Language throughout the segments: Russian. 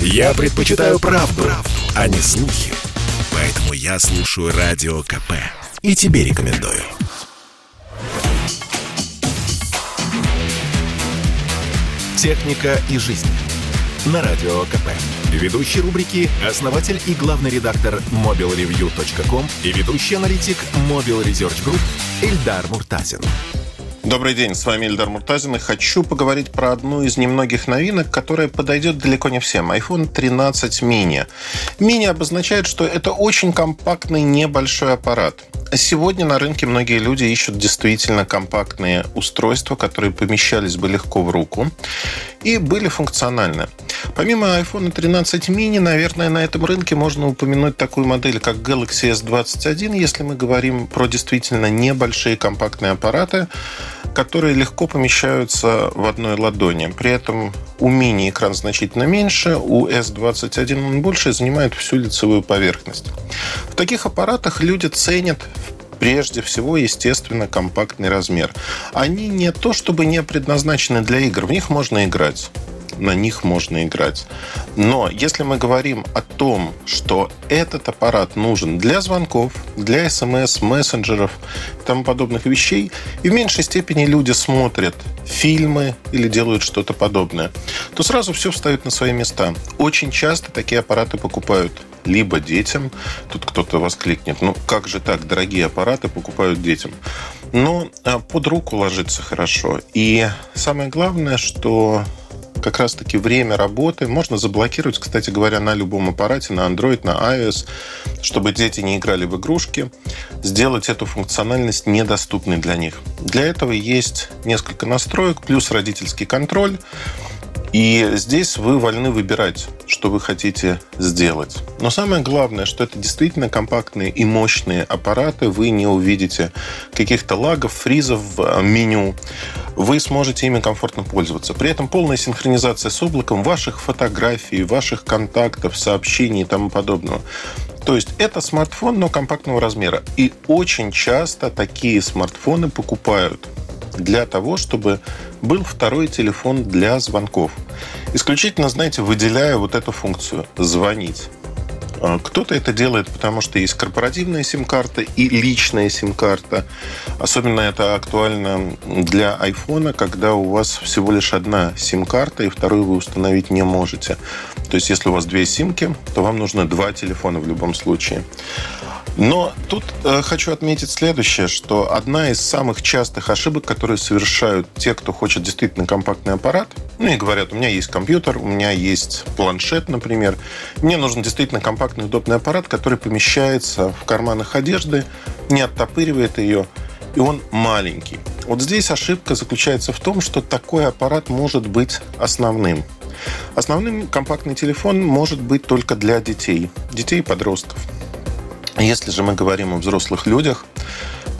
Я предпочитаю правду, правду, а не слухи. Поэтому я слушаю Радио КП. И тебе рекомендую. «Техника и жизнь» на Радио КП. Ведущий рубрики – основатель и главный редактор mobilreview.com и ведущий аналитик Mobile Research Group Эльдар Муртазин. Добрый день, с вами Ильдар Муртазин, и хочу поговорить про одну из немногих новинок, которая подойдет далеко не всем. iPhone 13 mini. Mini обозначает, что это очень компактный небольшой аппарат. Сегодня на рынке многие люди ищут действительно компактные устройства, которые помещались бы легко в руку и были функциональны. Помимо iPhone 13 mini, наверное, на этом рынке можно упомянуть такую модель, как Galaxy S21, если мы говорим про действительно небольшие компактные аппараты, которые легко помещаются в одной ладони. При этом у мини экран значительно меньше, у S21 он больше и занимает всю лицевую поверхность. В таких аппаратах люди ценят прежде всего, естественно, компактный размер. Они не то чтобы не предназначены для игр, в них можно играть на них можно играть. Но если мы говорим о том, что этот аппарат нужен для звонков, для смс, мессенджеров и тому подобных вещей, и в меньшей степени люди смотрят фильмы или делают что-то подобное, то сразу все встает на свои места. Очень часто такие аппараты покупают либо детям. Тут кто-то воскликнет, ну как же так, дорогие аппараты покупают детям. Но а, под руку ложится хорошо. И самое главное, что как раз-таки время работы можно заблокировать, кстати говоря, на любом аппарате, на Android, на iOS, чтобы дети не играли в игрушки, сделать эту функциональность недоступной для них. Для этого есть несколько настроек, плюс родительский контроль. И здесь вы вольны выбирать, что вы хотите сделать. Но самое главное, что это действительно компактные и мощные аппараты. Вы не увидите каких-то лагов, фризов в меню. Вы сможете ими комфортно пользоваться. При этом полная синхронизация с облаком ваших фотографий, ваших контактов, сообщений и тому подобного. То есть это смартфон, но компактного размера. И очень часто такие смартфоны покупают для того, чтобы был второй телефон для звонков. Исключительно, знаете, выделяя вот эту функцию «звонить». А, кто-то это делает, потому что есть корпоративная сим-карта и личная сим-карта. Особенно это актуально для айфона, когда у вас всего лишь одна сим-карта, и вторую вы установить не можете. То есть, если у вас две симки, то вам нужно два телефона в любом случае. Но тут э, хочу отметить следующее, что одна из самых частых ошибок, которые совершают те, кто хочет действительно компактный аппарат, ну и говорят, у меня есть компьютер, у меня есть планшет, например, мне нужен действительно компактный удобный аппарат, который помещается в карманах одежды, не оттопыривает ее, и он маленький. Вот здесь ошибка заключается в том, что такой аппарат может быть основным. Основным компактный телефон может быть только для детей, детей и подростков. Если же мы говорим о взрослых людях,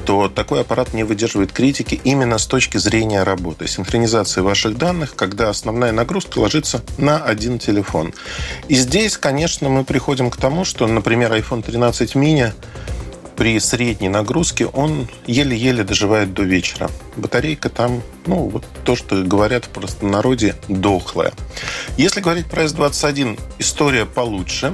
то такой аппарат не выдерживает критики именно с точки зрения работы, синхронизации ваших данных, когда основная нагрузка ложится на один телефон. И здесь, конечно, мы приходим к тому, что, например, iPhone 13 mini при средней нагрузке он еле-еле доживает до вечера. Батарейка там, ну, вот то, что говорят в простонародье, дохлая. Если говорить про S21, история получше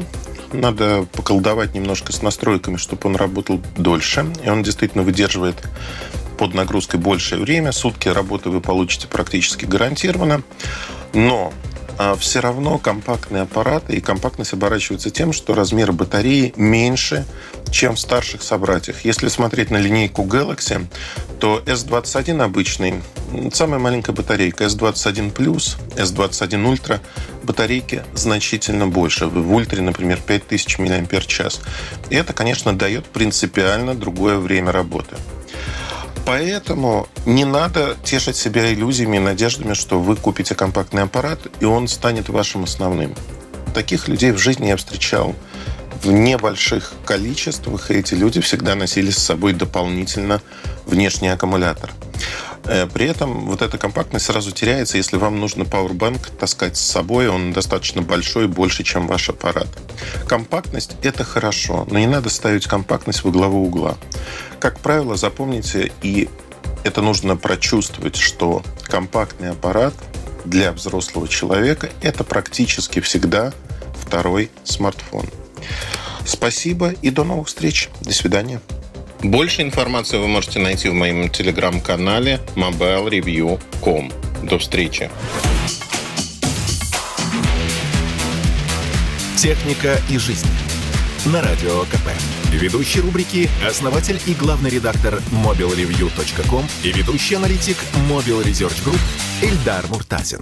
надо поколдовать немножко с настройками, чтобы он работал дольше. И он действительно выдерживает под нагрузкой большее время. Сутки работы вы получите практически гарантированно. Но а все равно компактные аппараты и компактность оборачивается тем, что размер батареи меньше, чем в старших собратьях. Если смотреть на линейку Galaxy, то S21 обычный, самая маленькая батарейка, S21 Plus, S21 Ultra, батарейки значительно больше. В Ультре, например, 5000 мАч. И это, конечно, дает принципиально другое время работы. Поэтому не надо тешить себя иллюзиями и надеждами, что вы купите компактный аппарат, и он станет вашим основным. Таких людей в жизни я встречал в небольших количествах, и эти люди всегда носили с собой дополнительно внешний аккумулятор. Э, при этом вот эта компактность сразу теряется, если вам нужно Powerbank таскать с собой, он достаточно большой, больше, чем ваш аппарат. Компактность – это хорошо, но не надо ставить компактность во главу угла. Как правило, запомните, и это нужно прочувствовать, что компактный аппарат для взрослого человека это практически всегда второй смартфон. Спасибо и до новых встреч. До свидания. Больше информации вы можете найти в моем телеграм-канале mobilereview.com. До встречи. Техника и жизнь. На радио КП. Ведущий рубрики – основатель и главный редактор mobilereview.com и ведущий аналитик Mobile Research Group Эльдар Муртазин.